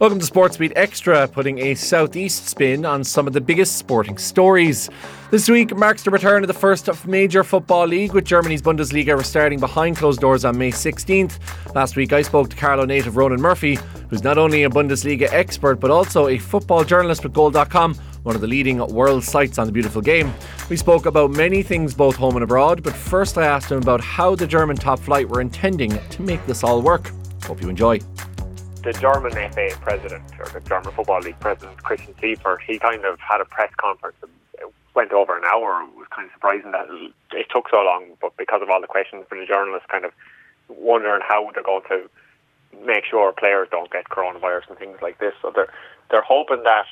Welcome to SportsBeat Xtra, putting a southeast spin on some of the biggest sporting stories. This week marks the return of the first of major football league, with Germany's Bundesliga restarting behind closed doors on May 16th. Last week, I spoke to Carlow native Ronan Murphy, who's not only a Bundesliga expert but also a football journalist with Goal.com, one of the leading world sites on the beautiful game. We spoke about many things both home and abroad, but first I asked him about how the German top flight were intending to make this all work. Hope you enjoy the German FA president or the German Football League president, Christian Seifert, he kind of had a press conference and went over an hour. It was kind of surprising that it took so long, but because of all the questions from the journalists, kind of wondering how they're going to make sure players don't get coronavirus and things like this. So they're they're hoping that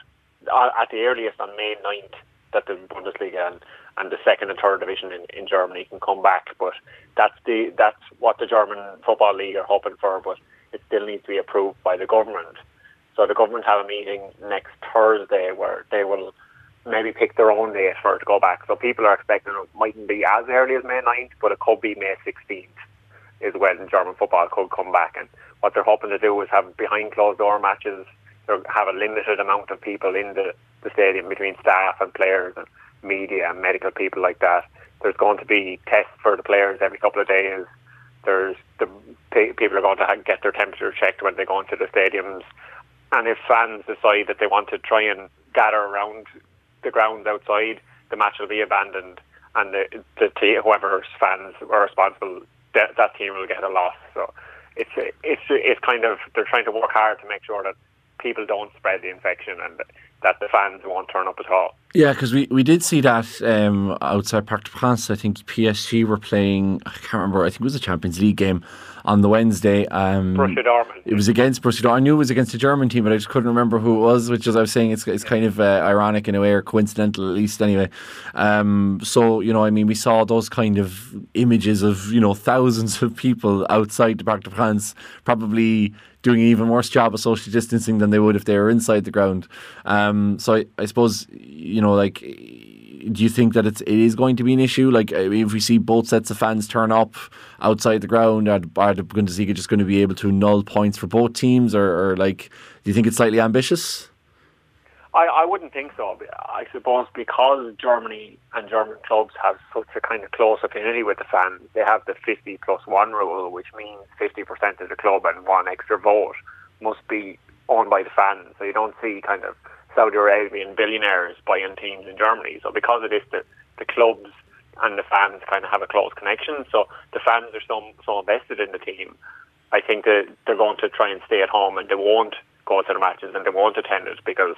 at the earliest on May 9th that the Bundesliga and, and the second and third division in, in Germany can come back. But that's the that's what the German Football League are hoping for. But it still needs to be approved by the government. So the government have a meeting next Thursday where they will maybe pick their own date for it to go back. So people are expecting it mightn't be as early as May 9th, but it could be May 16th is when German football could come back. And what they're hoping to do is have behind closed door matches, or have a limited amount of people in the, the stadium between staff and players and media and medical people like that. There's going to be tests for the players every couple of days. There's the people are going to get their temperature checked when they go into the stadiums. And if fans decide that they want to try and gather around the grounds outside, the match will be abandoned, and the, the team, whoever's fans are responsible, that, that team will get a loss. So it's it's it's kind of they're trying to work hard to make sure that people don't spread the infection and that the fans won't turn up at all. Yeah, because we, we did see that um, outside Parc de France. I think PSG were playing, I can't remember, I think it was a Champions League game on the Wednesday. Um, Borussia Dortmund. It was against Borussia Dortmund. I knew it was against a German team, but I just couldn't remember who it was, which, as I was saying, it's, it's kind of uh, ironic in a way, or coincidental at least, anyway. Um, so, you know, I mean, we saw those kind of images of, you know, thousands of people outside the Parc de France, probably doing an even worse job of social distancing than they would if they were inside the ground. Um, so I, I suppose, you know, like do you think that it's it is going to be an issue? Like if we see both sets of fans turn up outside the ground, are, are the Bundesliga just going to be able to null points for both teams, or, or like do you think it's slightly ambitious? I, I wouldn't think so. I suppose because Germany and German clubs have such a kind of close affinity with the fans, they have the 50 plus one rule, which means 50% of the club and one extra vote must be owned by the fans. So you don't see kind of Saudi Arabian billionaires buying teams in Germany. So because of this, the, the clubs and the fans kind of have a close connection. So the fans are so so invested in the team. I think that they're going to try and stay at home and they won't go to the matches and they won't attend it because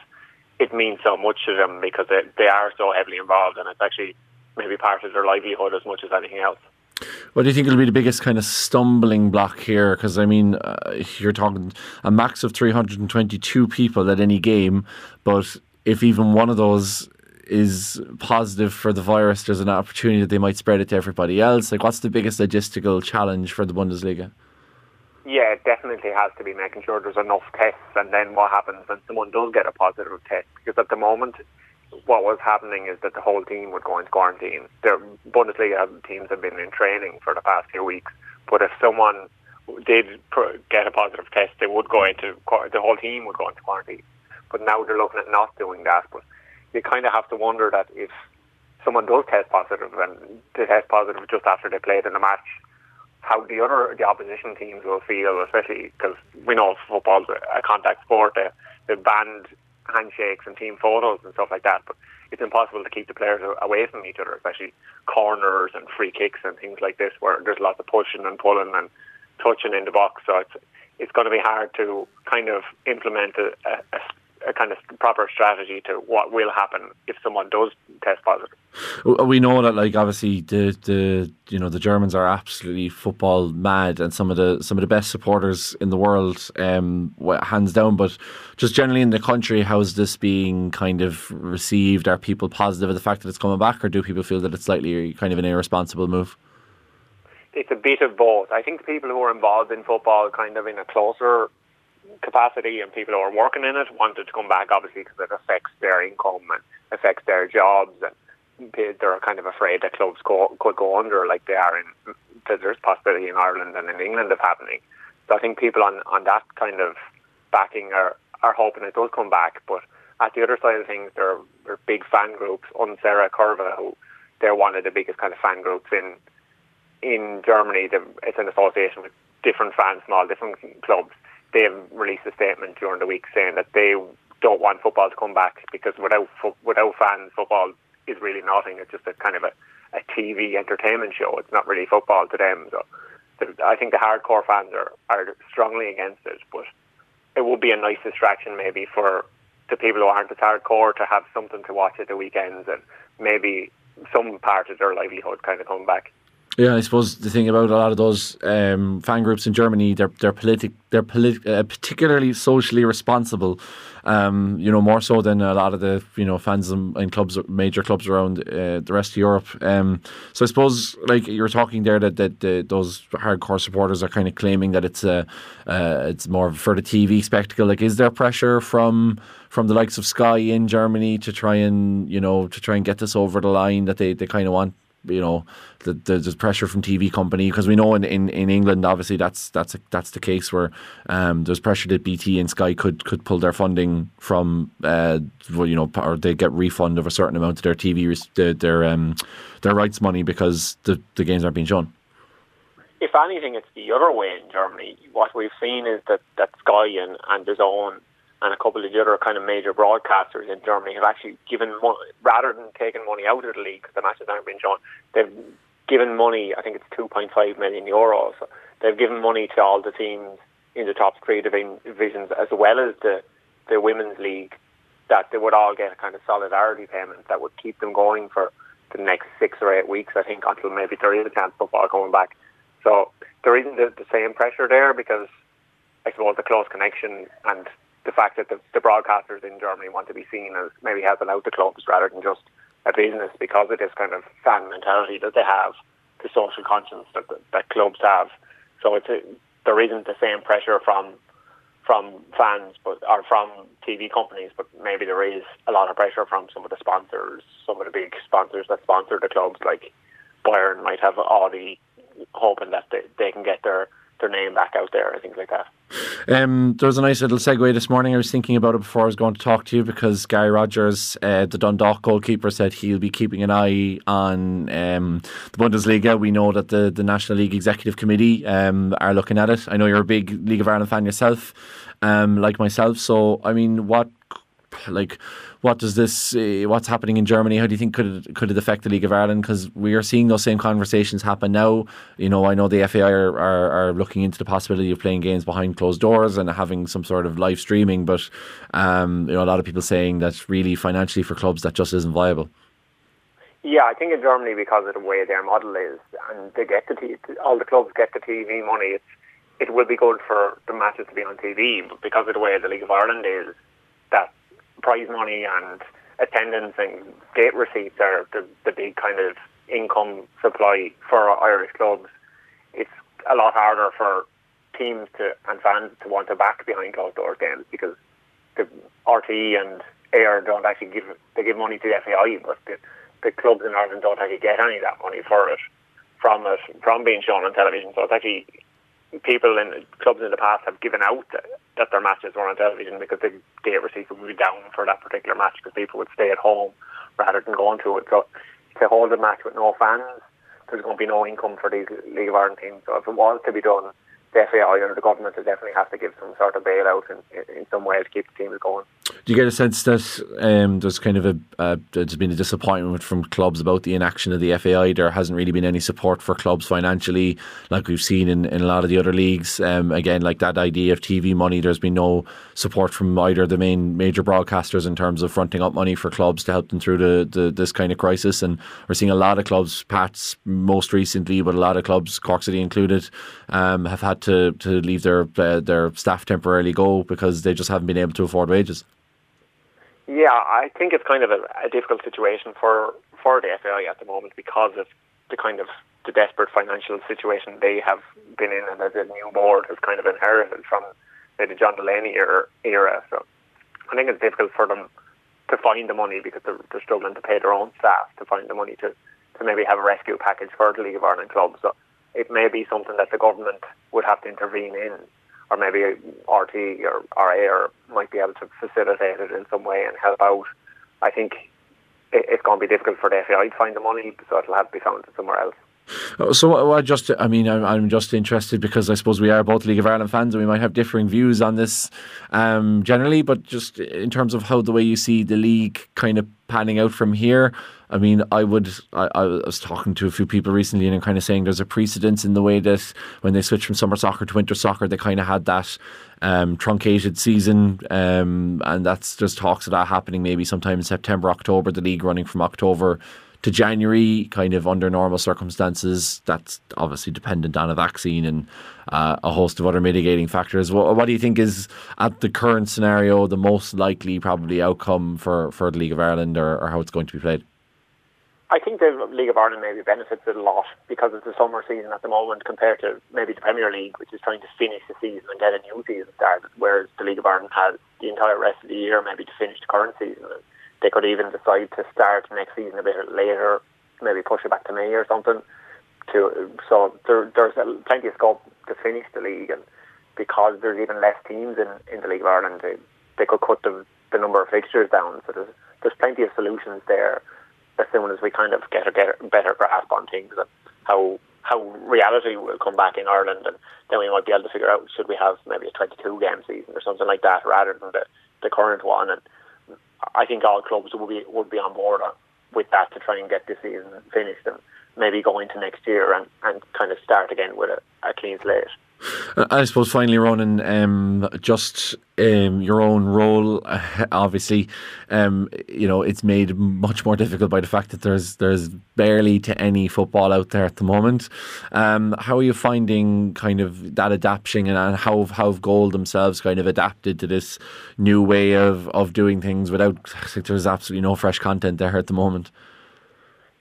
it means so much to them because they, they are so heavily involved and it's actually maybe part of their livelihood as much as anything else. What do you think will be the biggest kind of stumbling block here? Because I mean, uh, you're talking a max of 322 people at any game, but if even one of those is positive for the virus, there's an opportunity that they might spread it to everybody else. Like, what's the biggest logistical challenge for the Bundesliga? Yeah, it definitely has to be making sure there's enough tests, and then what happens when someone does get a positive test? Because at the moment, what was happening is that the whole team would go into quarantine. The Bundesliga um, teams have been in training for the past few weeks, but if someone did get a positive test, they would go into the whole team would go into quarantine. But now they're looking at not doing that. But you kind of have to wonder that if someone does test positive and they test positive just after they played in a match, how the other the opposition teams will feel, especially because we know football's a contact sport. Uh, they, they've banned handshakes and team photos and stuff like that. But it's impossible to keep the players away from each other, especially corners and free kicks and things like this, where there's lots of pushing and pulling and touching in the box. So it's it's going to be hard to kind of implement a, a, a kind of proper strategy to what will happen if someone does test positive. We know that, like obviously, the the you know the Germans are absolutely football mad, and some of the some of the best supporters in the world, um, hands down. But just generally in the country, how is this being kind of received? Are people positive of the fact that it's coming back, or do people feel that it's slightly kind of an irresponsible move? It's a bit of both. I think people who are involved in football, kind of in a closer capacity and people who are working in it wanted to come back, obviously, because it affects their income and affects their jobs, and they're kind of afraid that clubs go, could go under, like they are in. There's possibility in Ireland and in England of happening. So I think people on on that kind of backing are are hoping it does come back. But at the other side of things, there are, are big fan groups. Unsere Kurve, who they're one of the biggest kind of fan groups in in Germany. It's an association with different fans from all different clubs. They've released a statement during the week saying that they don't want football to come back because without without fans, football is really nothing. It's just a kind of a, a TV entertainment show. It's not really football to them. So I think the hardcore fans are, are strongly against it, but it would be a nice distraction maybe for the people who aren't as hardcore to have something to watch at the weekends and maybe some part of their livelihood kind of come back. Yeah, I suppose the thing about a lot of those um, fan groups in Germany, they're they're politic, they're politi- uh, particularly socially responsible. Um, you know, more so than a lot of the you know fans in clubs, major clubs around uh, the rest of Europe. Um, so I suppose, like you were talking there, that that uh, those hardcore supporters are kind of claiming that it's a uh, it's more for the TV spectacle. Like, is there pressure from from the likes of Sky in Germany to try and you know to try and get this over the line that they, they kind of want you know the, the, there's pressure from TV company because we know in, in, in England obviously that's that's a, that's the case where um, there's pressure that BT and Sky could could pull their funding from uh, well, you know or they get refund of a certain amount of their TV their their, um, their rights money because the the games aren't being shown. If anything, it's the other way in Germany. What we've seen is that, that Sky and, and DAZN and a couple of the other kind of major broadcasters in Germany have actually given money, rather than taking money out of the league because the matches aren't being shown, they've given money, I think it's 2.5 million euros. They've given money to all the teams in the top three divisions as well as the, the women's league that they would all get a kind of solidarity payment that would keep them going for the next six or eight weeks, I think, until maybe there is a chance football coming back. So there isn't the, the same pressure there because I suppose the close connection and the fact that the, the broadcasters in Germany want to be seen as maybe helping out the clubs rather than just a business because of this kind of fan mentality that they have, the social conscience that that clubs have. So it's a, there isn't the same pressure from from fans, but or from TV companies, but maybe there is a lot of pressure from some of the sponsors, some of the big sponsors that sponsor the clubs, like Bayern might have Audi, hoping that they, they can get their their name back out there and things like that. Um, there was a nice little segue this morning. I was thinking about it before I was going to talk to you because Gary Rogers, uh, the Dundalk goalkeeper, said he'll be keeping an eye on um, the Bundesliga. We know that the, the National League Executive Committee um, are looking at it. I know you're a big League of Ireland fan yourself, um, like myself. So, I mean, what like what does this uh, what's happening in Germany? How do you think could it, could it affect the League of Ireland? Because we are seeing those same conversations happen now. You know I know the FAI are, are, are, looking into the possibility of playing games behind closed doors and having some sort of live streaming but um, you know a lot of people saying that really financially for clubs that just isn't viable. Yeah, I think in Germany because of the way their model is, and they get the t- all the clubs get the TV money. It's it will be good for the matches to be on TV, but because of the way the League of Ireland is, that prize money and attendance and gate receipts are the, the big kind of income supply for Irish clubs. It's a lot harder for teams to and fans to want to back behind closed doors games because the RTE and Eir don't actually give they give money to the FAI, but the, the clubs in Ireland don't actually get any of that money for it from it from being shown on television. So it's actually people in clubs in the past have given out that, that their matches were on television because the gate receipts would be down for that particular match because people would stay at home rather than going to it. So to hold a match with no fans, there's going to be no income for these League of Ireland teams. So if it was to be done, the FAI or the government will definitely have to give some sort of bailout in, in some way to keep the teams going. Do you get a sense that um, there's kind of a uh, there's been a disappointment from clubs about the inaction of the FAI? There hasn't really been any support for clubs financially, like we've seen in, in a lot of the other leagues. Um, again, like that idea of TV money, there's been no support from either the main major broadcasters in terms of fronting up money for clubs to help them through the, the this kind of crisis. And we're seeing a lot of clubs, Pats most recently, but a lot of clubs, Cork City included, um, have had to to leave their uh, their staff temporarily go because they just haven't been able to afford wages. Yeah, I think it's kind of a, a difficult situation for for the FAI at the moment because of the kind of the desperate financial situation they have been in, and that the new board has kind of inherited from the John Delaney era, era. So I think it's difficult for them to find the money because they're, they're struggling to pay their own staff to find the money to, to maybe have a rescue package for the League of Ireland clubs. So it may be something that the government would have to intervene in or maybe RT or RA or might be able to facilitate it in some way and help out. I think it's going to be difficult for the FAI to find the money, so it'll have to be found somewhere else. Uh, so I just, I mean, I'm, I'm, just interested because I suppose we are both League of Ireland fans and we might have differing views on this um, generally, but just in terms of how the way you see the league kind of panning out from here. I mean, I would. I, I, was talking to a few people recently and I'm kind of saying there's a precedence in the way that when they switched from summer soccer to winter soccer, they kind of had that um, truncated season, um, and that's just talks of that happening maybe sometime in September, October. The league running from October to January, kind of under normal circumstances. That's obviously dependent on a vaccine and uh, a host of other mitigating factors. What, what, do you think is, at the current scenario, the most likely probably outcome for, for the League of Ireland or, or how it's going to be played? I think the League of Ireland maybe benefits it a lot because it's a summer season at the moment compared to maybe the Premier League, which is trying to finish the season and get a new season started, whereas the League of Ireland has the entire rest of the year maybe to finish the current season. They could even decide to start next season a bit later, maybe push it back to May or something. To so there, there's plenty of scope to finish the league, and because there's even less teams in, in the League of Ireland, they, they could cut the, the number of fixtures down. So there's there's plenty of solutions there as soon as we kind of get a, get better grasp on things and how how reality will come back in Ireland, and then we might be able to figure out should we have maybe a 22 game season or something like that rather than the, the current one. And I think all clubs would be would be on board with that to try and get this season finished and maybe go into next year and, and kind of start again with a, a clean slate. I suppose finally, Ronan, um, just um, your own role. Obviously, um, you know it's made much more difficult by the fact that there's there's barely to any football out there at the moment. Um, how are you finding kind of that adaptation, and how how have Goal themselves kind of adapted to this new way of of doing things without? There's absolutely no fresh content there at the moment.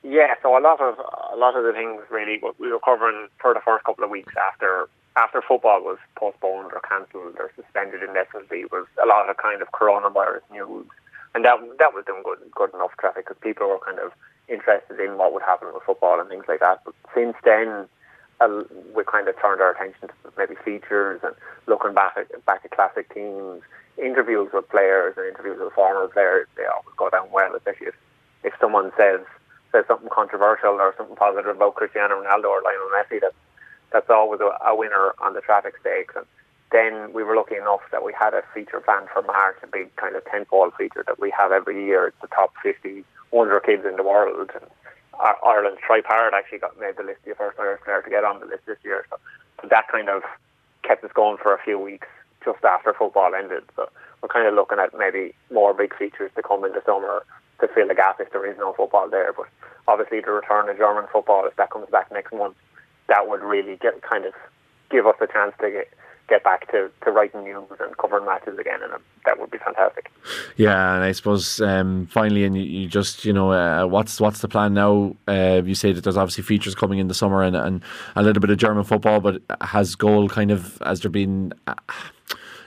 Yeah, so a lot of a lot of the things really we were covering for the first couple of weeks after after football was postponed or cancelled or suspended indefinitely was a lot of kind of coronavirus news, and that that was doing good good enough traffic because people were kind of interested in what would happen with football and things like that. But since then, uh, we kind of turned our attention to maybe features and looking back at back at classic teams, interviews with players and interviews with former players. They always go down well, especially if if someone says says something controversial or something positive about Cristiano Ronaldo or Lionel Messi. That's that's always a, a winner on the traffic stakes. And then we were lucky enough that we had a feature planned for March, a big kind of tentpole feature that we have every year. It's the top 50 wonder kids in the world. And Ireland's Troy Parrott actually got made the list, the first Irish player to get on the list this year. So, so that kind of kept us going for a few weeks just after football ended. So we're kind of looking at maybe more big features to come in the summer to fill the gap if there is no football there. But obviously, the return of German football, if that comes back next month, that would really get kind of give us a chance to get get back to, to writing news and covering matches again, and that would be fantastic. Yeah, and I suppose um, finally, and you, you, just you know, uh, what's what's the plan now? Uh, you say that there's obviously features coming in the summer and, and a little bit of German football, but has goal kind of has there been? Uh,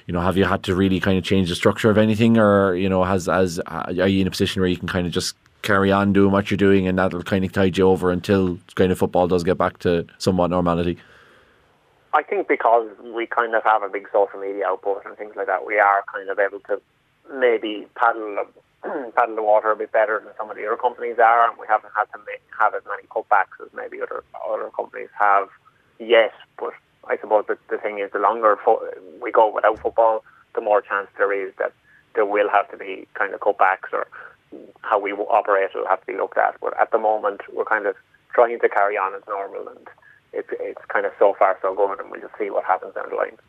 you know, have you had to really kind of change the structure of anything, or you know, has as are you in a position where you can kind of just carry on doing what you're doing, and that'll kind of tide you over until kind of football does get back to somewhat normality? I think because we kind of have a big social media output and things like that, we are kind of able to maybe paddle paddle the water a bit better than some of the other companies are, and we haven't had to make, have as many cutbacks as maybe other other companies have yet. But I suppose the, the thing is, the longer fo- we go without football, the more chance there is that there will have to be kind of cutbacks or how we operate will have to be looked at. But at the moment, we're kind of trying to carry on as normal, and it's it's kind of so far so good, and we'll just see what happens down the line.